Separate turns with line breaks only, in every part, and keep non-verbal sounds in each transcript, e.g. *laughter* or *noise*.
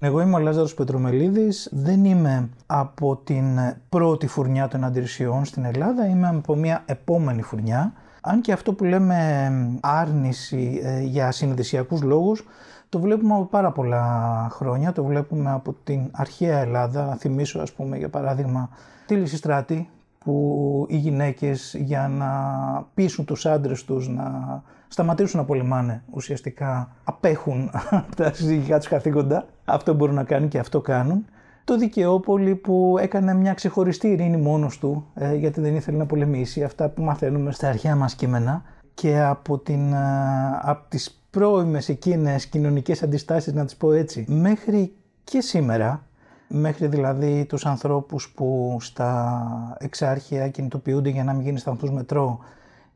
Εγώ είμαι ο Λάζαρος Πετρομελίδης, δεν είμαι από την πρώτη φουρνιά των αντιρρησιών στην Ελλάδα, είμαι από μια επόμενη φουρνιά. Αν και αυτό που λέμε άρνηση ε, για συνειδησιακούς λόγους, το βλέπουμε από πάρα πολλά χρόνια, το βλέπουμε από την αρχαία Ελλάδα, να θυμίσω ας πούμε για παράδειγμα τη Λυσιστράτη, που οι γυναίκες για να πείσουν τους άντρες τους να σταματήσουν να πολεμάνε ουσιαστικά απέχουν από *laughs* τα συζυγικά τους καθήκοντα. Αυτό μπορούν να κάνουν και αυτό κάνουν. Το Δικαιόπολη που έκανε μια ξεχωριστή ειρήνη μόνος του ε, γιατί δεν ήθελε να πολεμήσει αυτά που μαθαίνουμε στα αρχαία μας κείμενα και από, την, ε, από τις πρώιμες εκείνες κοινωνικές αντιστάσεις να τις πω έτσι μέχρι και σήμερα μέχρι δηλαδή τους ανθρώπους που στα εξάρχεια κινητοποιούνται για να μην γίνει σταθμούς μετρό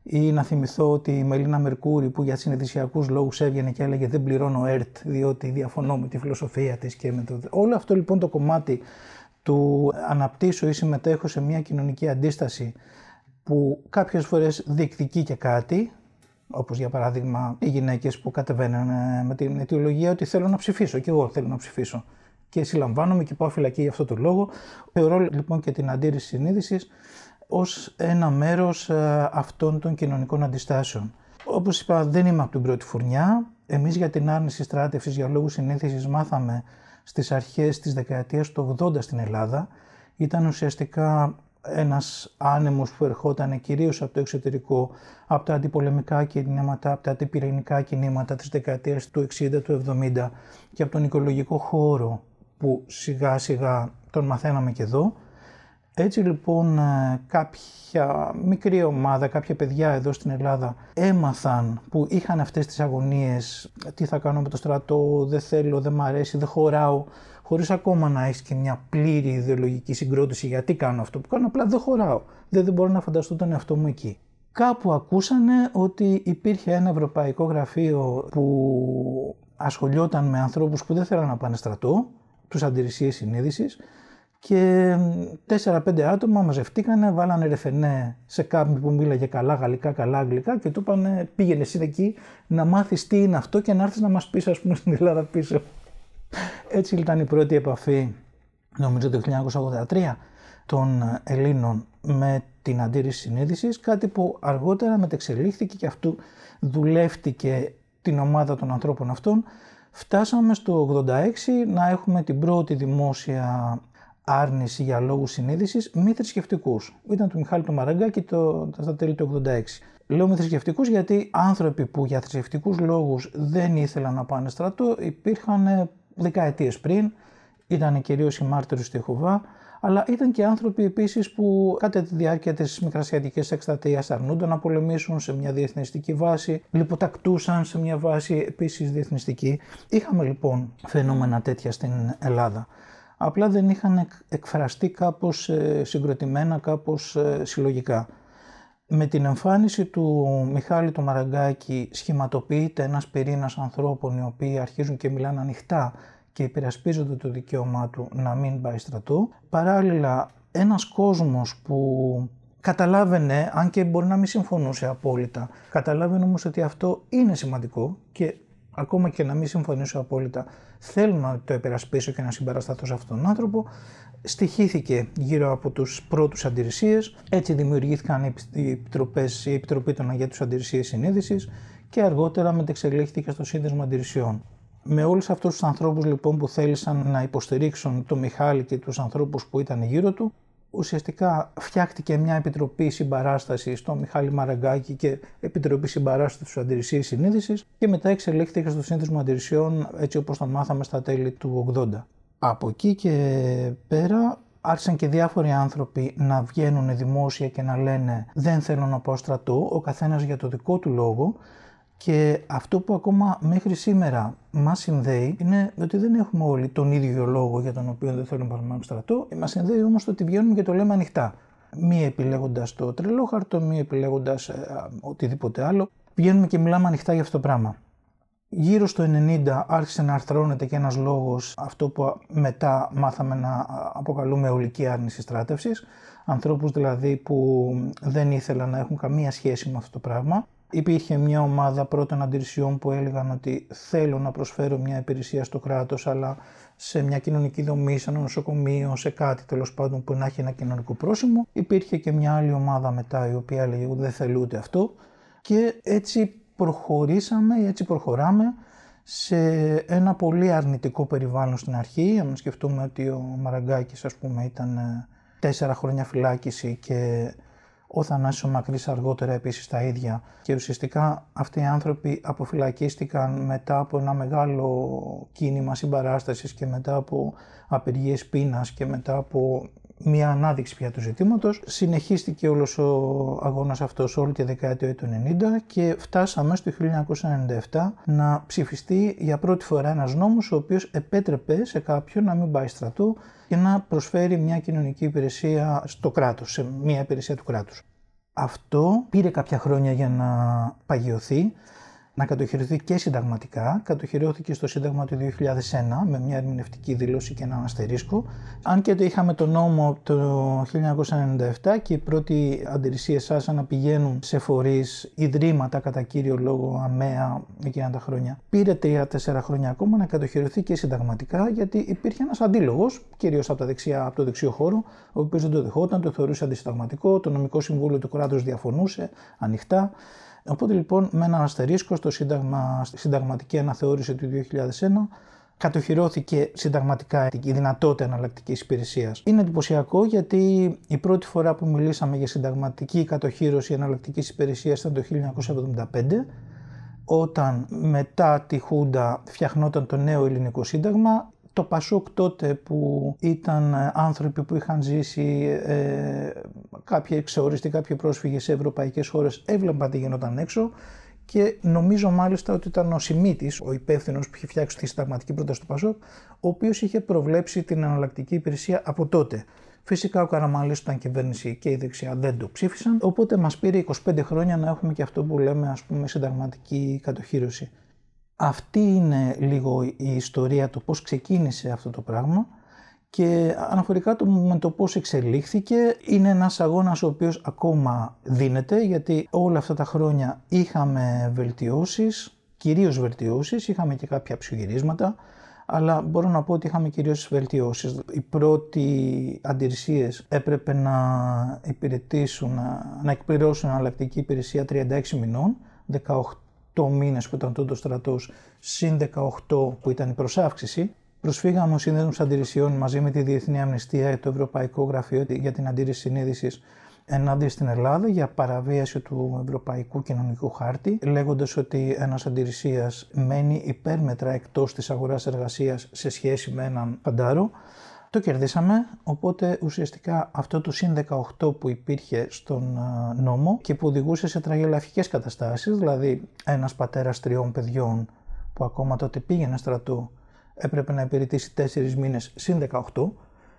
ή να θυμηθώ ότι η Μελίνα Μερκούρη που για συνειδησιακούς λόγους έβγαινε και έλεγε δεν πληρώνω ΕΡΤ διότι διαφωνώ με τη φιλοσοφία της και με το... Όλο αυτό λοιπόν το κομμάτι του αναπτύσσω ή συμμετέχω σε μια κοινωνική αντίσταση που κάποιες φορές διεκδικεί και κάτι, όπως για παράδειγμα οι γυναίκες που κατεβαίνουν με την αιτιολογία ότι θέλω να ψηφίσω και εγώ θέλω να ψηφίσω και συλλαμβάνομαι και πάω φυλακή για αυτό το λόγο. Θεωρώ λοιπόν και την αντίρρηση συνείδησης ως ένα μέρος ε, αυτών των κοινωνικών αντιστάσεων. Όπως είπα δεν είμαι από την πρώτη φουρνιά. Εμείς για την άρνηση στράτευσης για λόγους συνήθισης μάθαμε στις αρχές της δεκαετίας του 80 στην Ελλάδα. Ήταν ουσιαστικά ένας άνεμος που ερχόταν κυρίως από το εξωτερικό, από τα αντιπολεμικά κινήματα, από τα αντιπυρηνικά κινήματα της δεκαετίας του 60, του 70 και από τον οικολογικό χώρο που σιγά σιγά τον μαθαίναμε και εδώ. Έτσι λοιπόν ε, κάποια μικρή ομάδα, κάποια παιδιά εδώ στην Ελλάδα έμαθαν που είχαν αυτές τις αγωνίες τι θα κάνω με το στρατό, δεν θέλω, δεν μ' αρέσει, δεν χωράω χωρίς ακόμα να έχεις και μια πλήρη ιδεολογική συγκρότηση γιατί κάνω αυτό που κάνω, απλά δεν χωράω, δεν, δεν μπορώ να φανταστώ τον εαυτό μου εκεί. Κάπου ακούσανε ότι υπήρχε ένα ευρωπαϊκό γραφείο που ασχολιόταν με ανθρώπους που δεν θέλαν να πάνε στρατό τους αντιρρησίες συνείδησης και 4-5 άτομα μαζευτήκανε, βάλανε ρεφενέ σε κάποιον που μίλαγε καλά γαλλικά, καλά αγγλικά και του είπαν πήγαινε εσύ εκεί να μάθεις τι είναι αυτό και να έρθεις να μας πεις ας πούμε *laughs* στην Ελλάδα πίσω. Έτσι ήταν η πρώτη επαφή, νομίζω το 1983, των Ελλήνων με την αντίρρηση συνείδησης, κάτι που αργότερα μετεξελίχθηκε και αυτού δουλεύτηκε την ομάδα των ανθρώπων αυτών Φτάσαμε στο 86 να έχουμε την πρώτη δημόσια άρνηση για λόγους συνείδησης μη θρησκευτικούς. Ήταν του Μιχάλη του Μαραγκάκη το, στα τέλη του 86. Λέω μη θρησκευτικούς γιατί άνθρωποι που για θρησκευτικούς λόγους δεν ήθελαν να πάνε στρατό υπήρχαν δεκαετίες πριν, ήταν κυρίως οι μάρτυρες του Ιεχωβά, αλλά ήταν και άνθρωποι επίσης που κατά τη διάρκεια της μικρασιατικής εκστρατείας αρνούνταν να πολεμήσουν σε μια διεθνιστική βάση, λιποτακτούσαν σε μια βάση επίσης διεθνιστική. Είχαμε λοιπόν φαινόμενα τέτοια στην Ελλάδα. Απλά δεν είχαν εκφραστεί κάπως ε, συγκροτημένα, κάπως ε, συλλογικά. Με την εμφάνιση του Μιχάλη του Μαραγκάκη σχηματοποιείται ένας πυρήνας ανθρώπων οι οποίοι αρχίζουν και μιλάνε ανοιχτά και υπερασπίζονται το δικαίωμά του να μην πάει στρατό. Παράλληλα, ένας κόσμος που καταλάβαινε, αν και μπορεί να μην συμφωνούσε απόλυτα, καταλάβαινε όμως ότι αυτό είναι σημαντικό και ακόμα και να μην συμφωνήσω απόλυτα, θέλω να το υπερασπίσω και να συμπαρασταθώ σε αυτόν τον άνθρωπο, στοιχήθηκε γύρω από τους πρώτους αντιρρησίες, έτσι δημιουργήθηκαν οι επιτροπές, η Επιτροπή των Αγία τους Αντιρρησίες Συνείδησης και αργότερα μετεξελίχθηκε στο Σύνδεσμο Αντιρρησιών. Με όλους αυτούς τους ανθρώπους λοιπόν που θέλησαν να υποστηρίξουν τον Μιχάλη και τους ανθρώπους που ήταν γύρω του, ουσιαστικά φτιάχτηκε μια επιτροπή συμπαράστασης στο Μιχάλη Μαραγκάκη και επιτροπή συμπαράστασης στους αντιρρησίες συνείδησης και μετά εξελίχθηκε στο σύνδεσμο αντιρρησιών έτσι όπως τον μάθαμε στα τέλη του 80. Από εκεί και πέρα άρχισαν και διάφοροι άνθρωποι να βγαίνουν δημόσια και να λένε δεν θέλω να πάω στρατό, ο καθένας για το δικό του λόγο και αυτό που ακόμα μέχρι σήμερα μας συνδέει είναι ότι δεν έχουμε όλοι τον ίδιο λόγο για τον οποίο δεν θέλουμε να πάμε στρατό. Μας συνδέει όμως το ότι βγαίνουμε και το λέμε ανοιχτά. Μη επιλέγοντας το τρελόχαρτο, μη επιλέγοντας ε, οτιδήποτε άλλο. Βγαίνουμε και μιλάμε ανοιχτά για αυτό το πράγμα. Γύρω στο 90 άρχισε να αρθρώνεται και ένας λόγος, αυτό που μετά μάθαμε να αποκαλούμε ολική άρνηση στράτευσης, ανθρώπους δηλαδή που δεν ήθελαν να έχουν καμία σχέση με αυτό το πράγμα Υπήρχε μια ομάδα πρώτων αντιρρησιών που έλεγαν ότι θέλω να προσφέρω μια υπηρεσία στο κράτος αλλά σε μια κοινωνική δομή, σε ένα νοσοκομείο, σε κάτι τέλος πάντων που να έχει ένα κοινωνικό πρόσημο. Υπήρχε και μια άλλη ομάδα μετά η οποία έλεγε δεν θέλω ούτε αυτό και έτσι προχωρήσαμε, έτσι προχωράμε σε ένα πολύ αρνητικό περιβάλλον στην αρχή. Αν σκεφτούμε ότι ο Μαραγκάκης ας πούμε ήταν ε, τέσσερα χρόνια φυλάκιση και ο Θανάσης ο Μακρύς αργότερα επίσης τα ίδια. Και ουσιαστικά αυτοί οι άνθρωποι αποφυλακίστηκαν μετά από ένα μεγάλο κίνημα συμπαράστασης και μετά από απεργίες πείνας και μετά από μια ανάδειξη πια του ζητήματος. Συνεχίστηκε όλος ο αγώνας αυτός όλη τη δεκαετία του 90 και φτάσαμε στο 1997 να ψηφιστεί για πρώτη φορά ένας νόμος ο οποίος επέτρεπε σε κάποιον να μην πάει στρατό και να προσφέρει μια κοινωνική υπηρεσία στο κράτος, σε μια υπηρεσία του κράτους. Αυτό πήρε κάποια χρόνια για να παγιωθεί να κατοχυρωθεί και συνταγματικά. Κατοχυρώθηκε στο Σύνταγμα του 2001 με μια ερμηνευτική δήλωση και έναν αστερίσκο. Αν και το είχαμε το νόμο το 1997 και οι πρώτοι αντιρρησίες άσαν να πηγαίνουν σε φορείς, ιδρύματα κατά κύριο λόγο αμαία εκείνα τα χρόνια. Πήρε 3-4 χρόνια ακόμα να κατοχυρωθεί και συνταγματικά γιατί υπήρχε ένας αντίλογος, κυρίως από, από το δεξιό χώρο, ο οποίος δεν το δεχόταν, το θεωρούσε αντισυνταγματικό, το νομικό συμβούλιο του κράτους διαφωνούσε ανοιχτά. Οπότε λοιπόν με έναν αστερίσκο στο σύνταγμα, στη συνταγματική αναθεώρηση του 2001 κατοχυρώθηκε συνταγματικά η δυνατότητα εναλλακτικής υπηρεσίας. Είναι εντυπωσιακό γιατί η πρώτη φορά που μιλήσαμε για συνταγματική κατοχύρωση εναλλακτικής υπηρεσίας ήταν το 1975 όταν μετά τη Χούντα φτιαχνόταν το νέο ελληνικό σύνταγμα το Πασόκ τότε που ήταν άνθρωποι που είχαν ζήσει ε, κάποιοι εξόριστοι, κάποιοι πρόσφυγες σε ευρωπαϊκές χώρες έβλεπαν τι γινόταν έξω και νομίζω μάλιστα ότι ήταν ο Σιμίτης, ο υπεύθυνος που είχε φτιάξει τη συνταγματική πρόταση του Πασόκ, ο οποίος είχε προβλέψει την εναλλακτική υπηρεσία από τότε. Φυσικά ο Καραμαλής ήταν κυβέρνηση και η δεξιά δεν το ψήφισαν, οπότε μας πήρε 25 χρόνια να έχουμε και αυτό που λέμε ας πούμε συνταγματική κατοχήρωση. Αυτή είναι λίγο η ιστορία του πώς ξεκίνησε αυτό το πράγμα και αναφορικά το, με το πώς εξελίχθηκε είναι ένας αγώνας ο οποίος ακόμα δίνεται γιατί όλα αυτά τα χρόνια είχαμε βελτιώσεις, κυρίως βελτιώσεις, είχαμε και κάποια ψυχογυρίσματα αλλά μπορώ να πω ότι είχαμε κυρίως βελτιώσεις. Οι πρώτοι αντιρρησίες έπρεπε να υπηρετήσουν, να, να εκπληρώσουν εναλλακτική υπηρεσία 36 μηνών, 18 8 μήνες που ήταν τότε ο στρατός, συν 18 που ήταν η προσάυξηση. Προσφύγαμε ο Σύνδεσμο Αντιρρησιών μαζί με τη Διεθνή Αμνηστία, το Ευρωπαϊκό Γραφείο για την Αντίρρηση Συνείδησης ενάντια στην Ελλάδα για παραβίαση του Ευρωπαϊκού Κοινωνικού Χάρτη, λέγοντας ότι ένας αντιρρησίας μένει υπέρμετρα εκτός της αγοράς εργασίας σε σχέση με έναν φαντάρο. Το κερδίσαμε, οπότε ουσιαστικά αυτό το συν 18 που υπήρχε στον νόμο και που οδηγούσε σε τραγελαφικές καταστάσεις, δηλαδή ένας πατέρας τριών παιδιών που ακόμα τότε πήγαινε στρατό έπρεπε να υπηρετήσει 4 μήνες συν 18,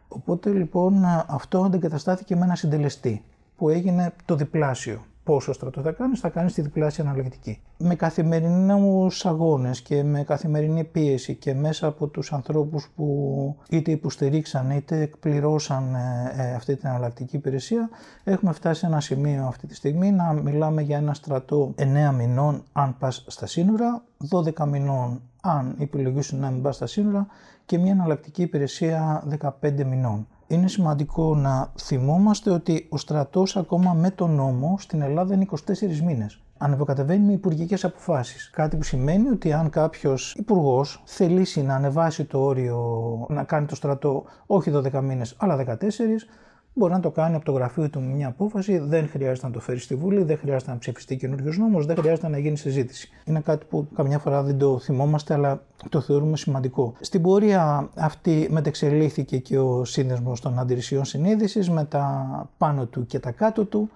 οπότε λοιπόν αυτό αντικαταστάθηκε με ένα συντελεστή που έγινε το διπλάσιο πόσο στρατό θα κάνει, θα κάνει τη διπλάσια αναλογητική. Με καθημερινούς αγώνες και με καθημερινή πίεση και μέσα από τους ανθρώπους που είτε υποστηρίξαν είτε εκπληρώσαν ε, ε, αυτή την αναλλακτική υπηρεσία, έχουμε φτάσει σε ένα σημείο αυτή τη στιγμή να μιλάμε για ένα στρατό 9 μηνών αν πας στα σύνορα, 12 μηνών αν επιλογήσουν να μην πας στα σύνορα και μια εναλλακτική υπηρεσία 15 μηνών είναι σημαντικό να θυμόμαστε ότι ο στρατός ακόμα με τον νόμο στην Ελλάδα είναι 24 μήνες. Ανεβοκατεβαίνει με υπουργικές αποφάσεις. Κάτι που σημαίνει ότι αν κάποιος υπουργός θελήσει να ανεβάσει το όριο να κάνει το στρατό όχι 12 μήνες αλλά 14, μπορεί να το κάνει από το γραφείο του με μια απόφαση, δεν χρειάζεται να το φέρει στη Βουλή, δεν χρειάζεται να ψηφιστεί καινούριο νόμος, δεν χρειάζεται να γίνει συζήτηση. Είναι κάτι που καμιά φορά δεν το θυμόμαστε, αλλά το θεωρούμε σημαντικό. Στην πορεία αυτή μετεξελίχθηκε και ο σύνδεσμος των αντιρρησιών συνείδησης με τα πάνω του και τα κάτω του.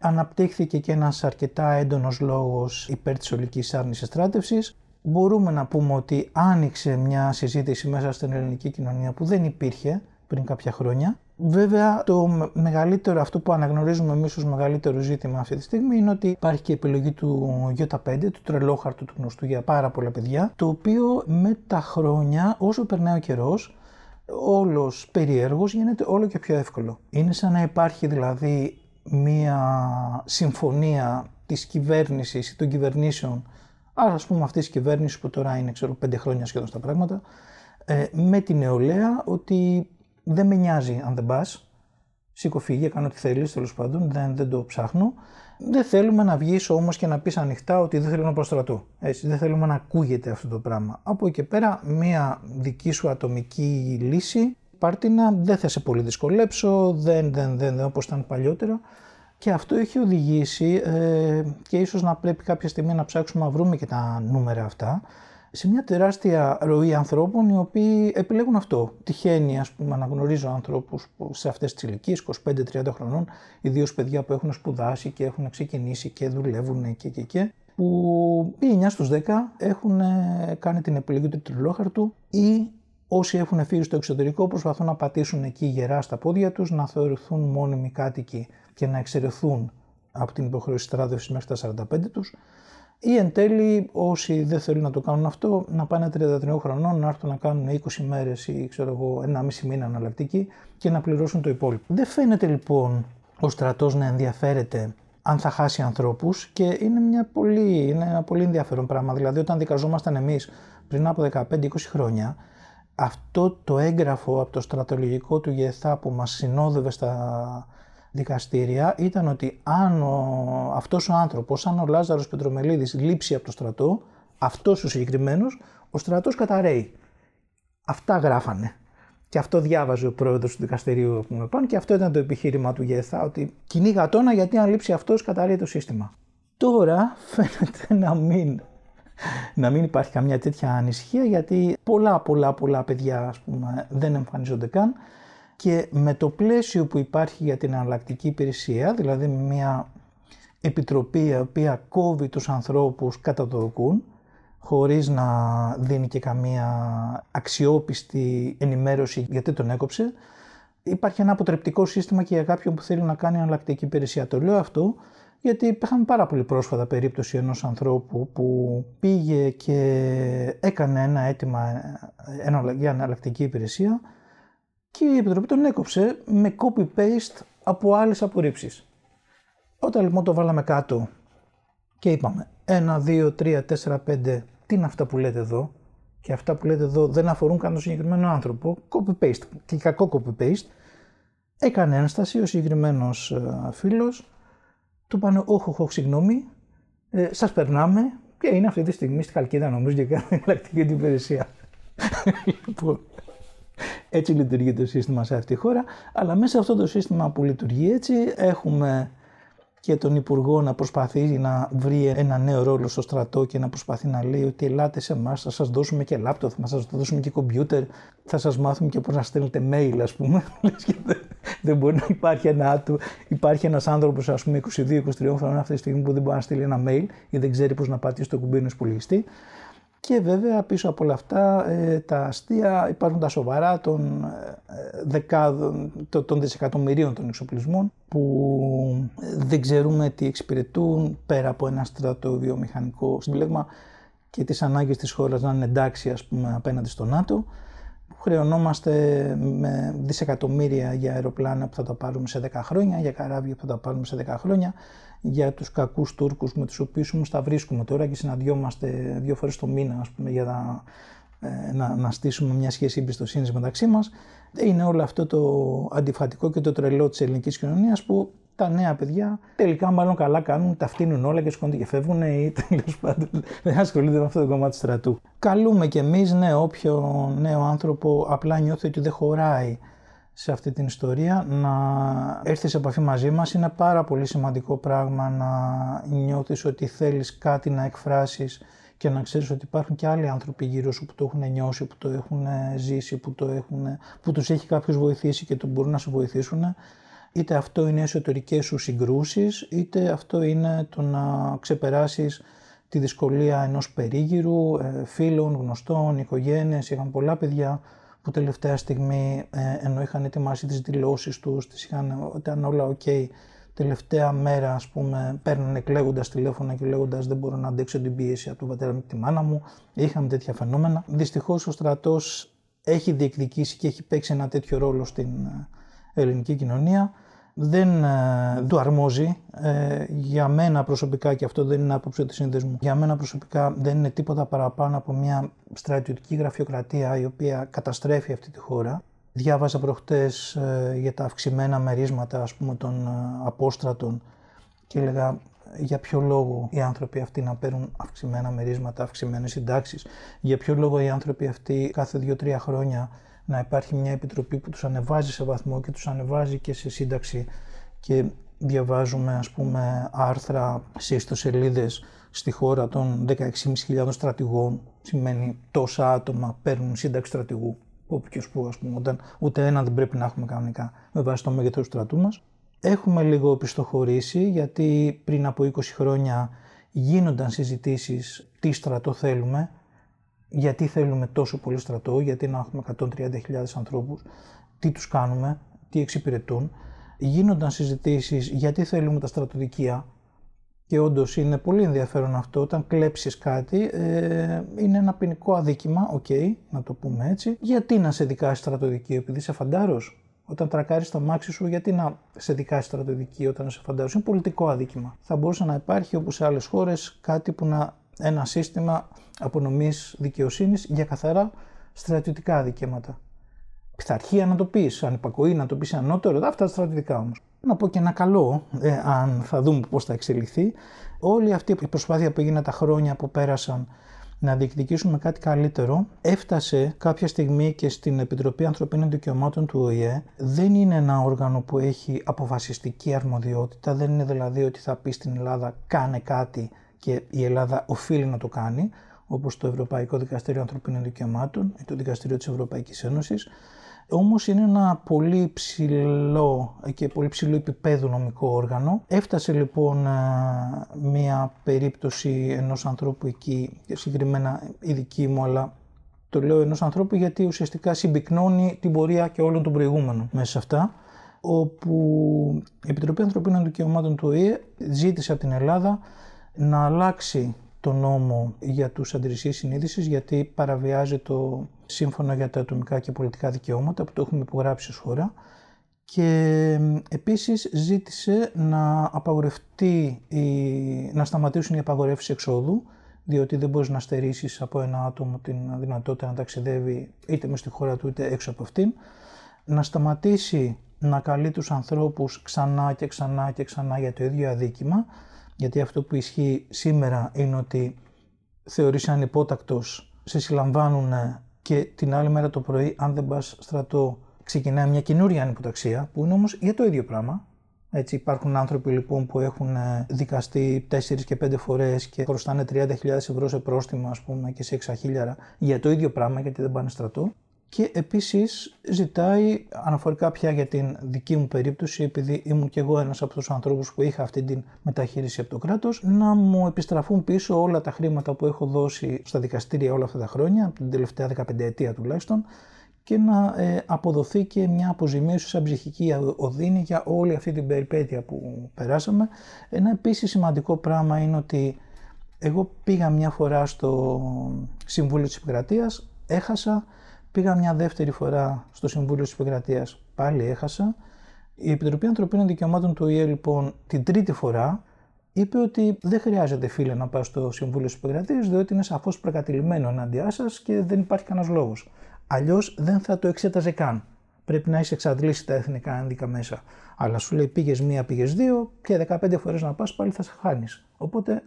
Αναπτύχθηκε και ένας αρκετά έντονος λόγος υπέρ της ολικής άρνησης στράτευσης. Μπορούμε να πούμε ότι άνοιξε μια συζήτηση μέσα στην ελληνική κοινωνία που δεν υπήρχε πριν κάποια χρόνια Βέβαια, το μεγαλύτερο, αυτό που αναγνωρίζουμε εμείς ως μεγαλύτερο ζήτημα αυτή τη στιγμή είναι ότι υπάρχει και η επιλογή του Ι5, του τρελόχαρτου του γνωστού για πάρα πολλά παιδιά, το οποίο με τα χρόνια, όσο περνάει ο καιρός, όλος περίεργο γίνεται όλο και πιο εύκολο. Είναι σαν να υπάρχει δηλαδή μία συμφωνία της κυβέρνησης ή των κυβερνήσεων, άρα ας πούμε αυτής της κυβέρνησης που τώρα είναι ξέρω πέντε χρόνια σχεδόν στα πράγματα, ε, με την νεολαία ότι δεν με νοιάζει αν δεν πας, σήκω φύγε, κάνω ό,τι θέλεις τέλος πάντων, δεν, δεν το ψάχνω. Δεν θέλουμε να βγεις όμως και να πεις ανοιχτά ότι δεν θέλω να προστρατώ. Έτσι, δεν θέλουμε να ακούγεται αυτό το πράγμα. Από εκεί και πέρα, μία δική σου ατομική λύση, πάρτινα, δεν θα σε πολύ δυσκολέψω, δεν, δεν, δεν, δεν όπως ήταν παλιότερα. Και αυτό έχει οδηγήσει ε, και ίσως να πρέπει κάποια στιγμή να ψάξουμε να βρούμε και τα νούμερα αυτά σε μια τεράστια ροή ανθρώπων οι οποίοι επιλέγουν αυτό. Τυχαίνει, ας πούμε, να γνωρίζω ανθρώπους που σε αυτές τις ηλικίες 25-30 χρονών, ιδίως παιδιά που έχουν σπουδάσει και έχουν ξεκινήσει και δουλεύουν και και και, που οι 9 στους 10 έχουν κάνει την επιλογή του τριλόχαρτου ή όσοι έχουν φύγει στο εξωτερικό προσπαθούν να πατήσουν εκεί γερά στα πόδια τους, να θεωρηθούν μόνιμοι κάτοικοι και να εξαιρεθούν από την υποχρέωση στράδευση μέχρι τα 45 τους ή εν τέλει όσοι δεν θέλουν να το κάνουν αυτό να πάνε 33 χρονών να έρθουν να κάνουν 20 μέρες ή ξέρω εγώ ένα μισή μήνα αναλλακτική και να πληρώσουν το υπόλοιπο. Δεν φαίνεται λοιπόν ο στρατός να ενδιαφέρεται αν θα χάσει ανθρώπους και είναι, μια πολύ, είναι ένα πολύ ενδιαφέρον πράγμα. Δηλαδή όταν δικαζόμασταν εμείς πριν από 15-20 χρόνια αυτό το έγγραφο από το στρατολογικό του ΓΕΘΑ που μας συνόδευε στα δικαστήρια ήταν ότι αν ο, αυτός ο άνθρωπος, αν ο Λάζαρος Πετρομελίδης λείψει από το στρατό, αυτός ο συγκεκριμένος, ο στρατός καταραίει. Αυτά γράφανε. Και αυτό διάβαζε ο πρόεδρος του δικαστηρίου που με πάνε και αυτό ήταν το επιχείρημα του ΓΕΘΑ, ότι κοινή γατόνα γιατί αν λείψει αυτός καταραίει το σύστημα. Τώρα φαίνεται να μην, να μην υπάρχει καμιά τέτοια ανησυχία γιατί πολλά πολλά πολλά παιδιά ας πούμε, δεν εμφανίζονται καν και με το πλαίσιο που υπάρχει για την αναλλακτική υπηρεσία, δηλαδή μια επιτροπή η οποία κόβει τους ανθρώπους κατά το δοκούν, χωρίς να δίνει και καμία αξιόπιστη ενημέρωση γιατί τον έκοψε, υπάρχει ένα αποτρεπτικό σύστημα και για κάποιον που θέλει να κάνει αναλλακτική υπηρεσία. Το λέω αυτό γιατί είχαμε πάρα πολύ πρόσφατα περίπτωση ενός ανθρώπου που πήγε και έκανε ένα αίτημα για αναλλακτική υπηρεσία και η Επιτροπή τον έκοψε με copy-paste από άλλες απορρίψεις. Όταν λοιπόν το βάλαμε κάτω και είπαμε 1, 2, 3, 4, 5, τι είναι αυτά που λέτε εδώ; Και αυτά που λέτε εδώ δεν αφορούν καν τον συγκεκριμένο άνθρωπο, copy-paste και κακό copy-paste, έκανε ένσταση ο συγκεκριμένος ε, φίλος, του πάνε όχι, όχι, συγγνώμη, ε, σας περνάμε και είναι αυτή τη στιγμή στη Χαλκίδα νομίζω και κάνει *laughs* εναλλακτική υπηρεσία. *laughs* λοιπόν, έτσι λειτουργεί το σύστημα σε αυτή τη χώρα, αλλά μέσα σε αυτό το σύστημα που λειτουργεί έτσι έχουμε και τον Υπουργό να προσπαθεί να βρει ένα νέο ρόλο στο στρατό και να προσπαθεί να λέει ότι ελάτε σε εμάς, θα σας δώσουμε και λάπτοπ, θα σας δώσουμε και κομπιούτερ, θα σας μάθουμε και πώς να στέλνετε mail, ας πούμε. *laughs* δεν μπορεί να υπάρχει ένα άτομο, υπάρχει ένας άνθρωπος, ας πούμε, 22-23 χρόνων αυτή τη στιγμή που δεν μπορεί να στείλει ένα mail ή δεν ξέρει πώς να πατήσει το κουμπί ενός υπολογιστή. Και βέβαια πίσω από όλα αυτά ε, τα αστεία υπάρχουν τα σοβαρά των, ε, δεκάδων, των δισεκατομμυρίων των εξοπλισμών που δεν ξέρουμε τι εξυπηρετούν πέρα από ένα στρατοβιομηχανικό συμπλέγμα και τις ανάγκες της χώρας να είναι εντάξει ας πούμε απέναντι στο ΝΑΤΟ. Χρεωνόμαστε με δισεκατομμύρια για αεροπλάνα που θα τα πάρουμε σε 10 χρόνια, για καράβια που θα τα πάρουμε σε 10 χρόνια για τους κακούς Τούρκους με τους οποίους όμως τα βρίσκουμε τώρα και συναντιόμαστε δύο φορές το μήνα ας πούμε, για να, ε, να, να στήσουμε μια σχέση εμπιστοσύνης μεταξύ μας. Είναι όλο αυτό το αντιφατικό και το τρελό της ελληνικής κοινωνίας που τα νέα παιδιά τελικά μάλλον καλά κάνουν, τα φτύνουν όλα και σκόνται και φεύγουν ή τέλος πάντων δεν ασχολούνται με αυτό το κομμάτι του στρατού. Καλούμε κι εμείς ναι, όποιο νέο άνθρωπο απλά νιώθει ότι δεν χωράει σε αυτή την ιστορία να έρθει σε επαφή μαζί μας. Είναι πάρα πολύ σημαντικό πράγμα να νιώθεις ότι θέλεις κάτι να εκφράσεις και να ξέρεις ότι υπάρχουν και άλλοι άνθρωποι γύρω σου που το έχουν νιώσει, που το έχουν ζήσει, που, το έχουν, που τους έχει κάποιος βοηθήσει και το μπορούν να σε βοηθήσουν. Είτε αυτό είναι εσωτερικές σου συγκρούσεις, είτε αυτό είναι το να ξεπεράσεις τη δυσκολία ενός περίγυρου, ε, φίλων, γνωστών, οικογένειες, είχαν πολλά παιδιά που τελευταία στιγμή ε, ενώ είχαν ετοιμάσει τις δηλώσεις τους, τις είχαν, ήταν όλα ok, τελευταία μέρα ας πούμε παίρνουν κλαίγοντα τηλέφωνα και λέγοντας δεν μπορώ να αντέξω την πίεση από τον πατέρα μου και τη μάνα μου, είχαμε τέτοια φαινόμενα. Δυστυχώς ο στρατός έχει διεκδικήσει και έχει παίξει ένα τέτοιο ρόλο στην ε, ελληνική κοινωνία. δεν ε, του αρμόζει. Ε, για μένα προσωπικά, και αυτό δεν είναι άποψη του σύνδεσμου, για μένα προσωπικά δεν είναι τίποτα παραπάνω από μια στρατιωτική γραφειοκρατία η οποία καταστρέφει αυτή τη χώρα. Διάβαζα προχτές ε, για τα αυξημένα μερίσματα ας πούμε, των ε, απόστρατων και έλεγα για ποιο λόγο οι άνθρωποι αυτοί να παίρνουν αυξημένα μερίσματα, αυξημένες συντάξεις, για ποιο λόγο οι άνθρωποι αυτοί κάθε δύο-τρία χρόνια να υπάρχει μια επιτροπή που τους ανεβάζει σε βαθμό και τους ανεβάζει και σε σύνταξη. Και διαβάζουμε ας πούμε άρθρα σε ιστοσελίδες στη χώρα των 16.500 στρατηγών. Σημαίνει τόσα άτομα παίρνουν σύνταξη στρατηγού όπου και που ας πούμε όταν ούτε ένα δεν πρέπει να έχουμε κανονικά με βάση το μέγεθος του στρατού μας. Έχουμε λίγο οπισθοχωρήσει γιατί πριν από 20 χρόνια γίνονταν συζητήσεις τι στρατό θέλουμε γιατί θέλουμε τόσο πολύ στρατό, γιατί να έχουμε 130.000 ανθρώπους, τι τους κάνουμε, τι εξυπηρετούν. Γίνονταν συζητήσεις γιατί θέλουμε τα στρατοδικεία και όντως είναι πολύ ενδιαφέρον αυτό. Όταν κλέψεις κάτι, ε, είναι ένα ποινικό αδίκημα, οκ, να το πούμε έτσι. Γιατί να σε δικάσει στρατοδικείο, επειδή είσαι φαντάρος; Όταν τρακάρεις τα μάξι σου, γιατί να σε δικάσει στρατοδικείο όταν είσαι φαντάρος; Είναι πολιτικό αδίκημα. Θα μπορούσε να υπάρχει όπως σε άλλες χώρες κάτι που να. ένα σύστημα απονομής δικαιοσύνης για καθαρά στρατιωτικά δικαιώματα. Πειθαρχία να το πεις, ανυπακοή να το πεις ανώτερο, αυτά τα στρατιωτικά όμως. Να πω και ένα καλό, ε, αν θα δούμε πώς θα εξελιχθεί. Όλη αυτή η προσπάθεια που έγινε τα χρόνια που πέρασαν να διεκδικήσουμε κάτι καλύτερο, έφτασε κάποια στιγμή και στην Επιτροπή Ανθρωπίνων Δικαιωμάτων του ΟΗΕ. Δεν είναι ένα όργανο που έχει αποφασιστική αρμοδιότητα, δεν είναι δηλαδή ότι θα πει στην Ελλάδα κάνε κάτι και η Ελλάδα οφείλει να το κάνει όπως το Ευρωπαϊκό Δικαστήριο Ανθρωπίνων Δικαιωμάτων ή το Δικαστήριο της Ευρωπαϊκής Ένωσης. Όμως είναι ένα πολύ ψηλό και πολύ ψηλό επίπεδο νομικό όργανο. Έφτασε λοιπόν μία περίπτωση ενός ανθρώπου εκεί, συγκεκριμένα η δική μου, αλλά το λέω ενός ανθρώπου γιατί ουσιαστικά συμπυκνώνει την πορεία και όλων των προηγούμενων μέσα σε αυτά όπου η Επιτροπή Ανθρωπίνων Δικαιωμάτων του ΟΗΕ ζήτησε από την Ελλάδα να αλλάξει το νόμο για τους αντιρρησίες συνείδησης γιατί παραβιάζει το σύμφωνο για τα ατομικά και πολιτικά δικαιώματα που το έχουμε υπογράψει ως χώρα. Και επίσης ζήτησε να απαγορευτεί, να σταματήσουν οι απαγορεύσεις εξόδου διότι δεν μπορείς να στερήσεις από ένα άτομο την δυνατότητα να ταξιδεύει είτε μες στη χώρα του είτε έξω από αυτήν, να σταματήσει να καλεί τους ανθρώπους ξανά και ξανά και ξανά για το ίδιο αδίκημα γιατί αυτό που ισχύει σήμερα είναι ότι θεωρείς ανυπότακτος, σε συλλαμβάνουν και την άλλη μέρα το πρωί, αν δεν πας στρατό, ξεκινάει μια καινούρια ανυποταξία, που είναι όμως για το ίδιο πράγμα. Έτσι υπάρχουν άνθρωποι λοιπόν που έχουν ε, δικαστεί 4 και 5 φορές και χρωστάνε 30.000 ευρώ σε πρόστιμα ας πούμε και σε 6.000 για το ίδιο πράγμα γιατί δεν πάνε στρατό και επίσης ζητάει αναφορικά πια για την δική μου περίπτωση επειδή ήμουν και εγώ ένας από τους ανθρώπους που είχα αυτή την μεταχείριση από το κράτος να μου επιστραφούν πίσω όλα τα χρήματα που έχω δώσει στα δικαστήρια όλα αυτά τα χρόνια, την τελευταία 15 ετία τουλάχιστον και να ε, αποδοθεί και μια αποζημίωση σαν ψυχική οδύνη για όλη αυτή την περιπέτεια που περάσαμε. Ένα επίσης σημαντικό πράγμα είναι ότι εγώ πήγα μια φορά στο Συμβούλιο της Επικρατείας, έχασα Πήγα μια δεύτερη φορά στο Συμβούλιο της Επικρατείας, πάλι έχασα. Η Επιτροπή Ανθρωπίνων Δικαιωμάτων του ΙΕ, λοιπόν, την τρίτη φορά είπε ότι δεν χρειάζεται φίλε να πάω στο Συμβούλιο της Επικρατείας, διότι είναι σαφώς προκατηλημένο εναντιά σας και δεν υπάρχει κανένας λόγος. Αλλιώς δεν θα το εξέταζε καν. Πρέπει να έχει εξαντλήσει τα εθνικά ένδικα μέσα. Αλλά σου λέει πήγες μία, πήγες δύο και 15 φορές να πας πάλι θα σε χάνεις. Οπότε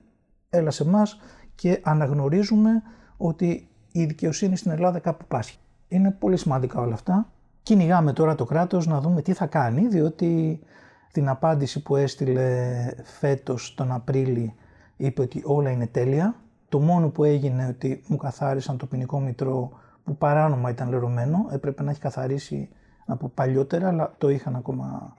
έλα σε εμάς και αναγνωρίζουμε ότι η δικαιοσύνη στην Ελλάδα κάπου πάσχει. Είναι πολύ σημαντικά όλα αυτά. Κυνηγάμε τώρα το κράτος να δούμε τι θα κάνει, διότι την απάντηση που έστειλε φέτος τον Απρίλη είπε ότι όλα είναι τέλεια. Το μόνο που έγινε ότι μου καθάρισαν το ποινικό μητρό που παράνομα ήταν λερωμένο, έπρεπε να έχει καθαρίσει από παλιότερα, αλλά το είχαν ακόμα,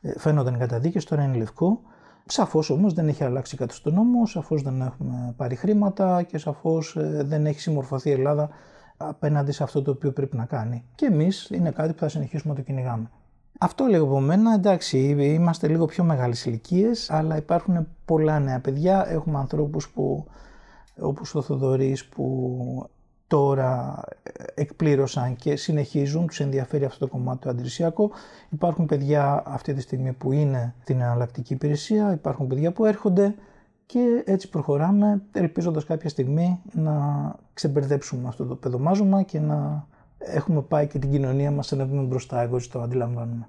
ε, φαίνονταν καταδίκες, τώρα είναι λευκό. Σαφώς όμως δεν έχει αλλάξει κάτι στον νόμο, σαφώς δεν έχουμε πάρει χρήματα και σαφώς ε, δεν έχει συμμορφωθεί η Ελλάδα απέναντι σε αυτό το οποίο πρέπει να κάνει. Και εμείς είναι κάτι που θα συνεχίσουμε να το κυνηγάμε. Αυτό λίγο από μένα. Εντάξει, είμαστε λίγο πιο μεγάλες ηλικίες, αλλά υπάρχουν πολλά νέα παιδιά. Έχουμε ανθρώπους που, όπως ο Θοδωρής, που τώρα εκπλήρωσαν και συνεχίζουν, τους ενδιαφέρει αυτό το κομμάτι το αντιρρησιακό. Υπάρχουν παιδιά αυτή τη στιγμή που είναι στην εναλλακτική υπηρεσία, υπάρχουν παιδιά που έρχονται και έτσι προχωράμε ελπίζοντας κάποια στιγμή να ξεμπερδέψουμε αυτό το παιδομάζωμα και να έχουμε πάει και την κοινωνία μας σε ένα βήμα μπροστά, εγώ έτσι το αντιλαμβάνουμε.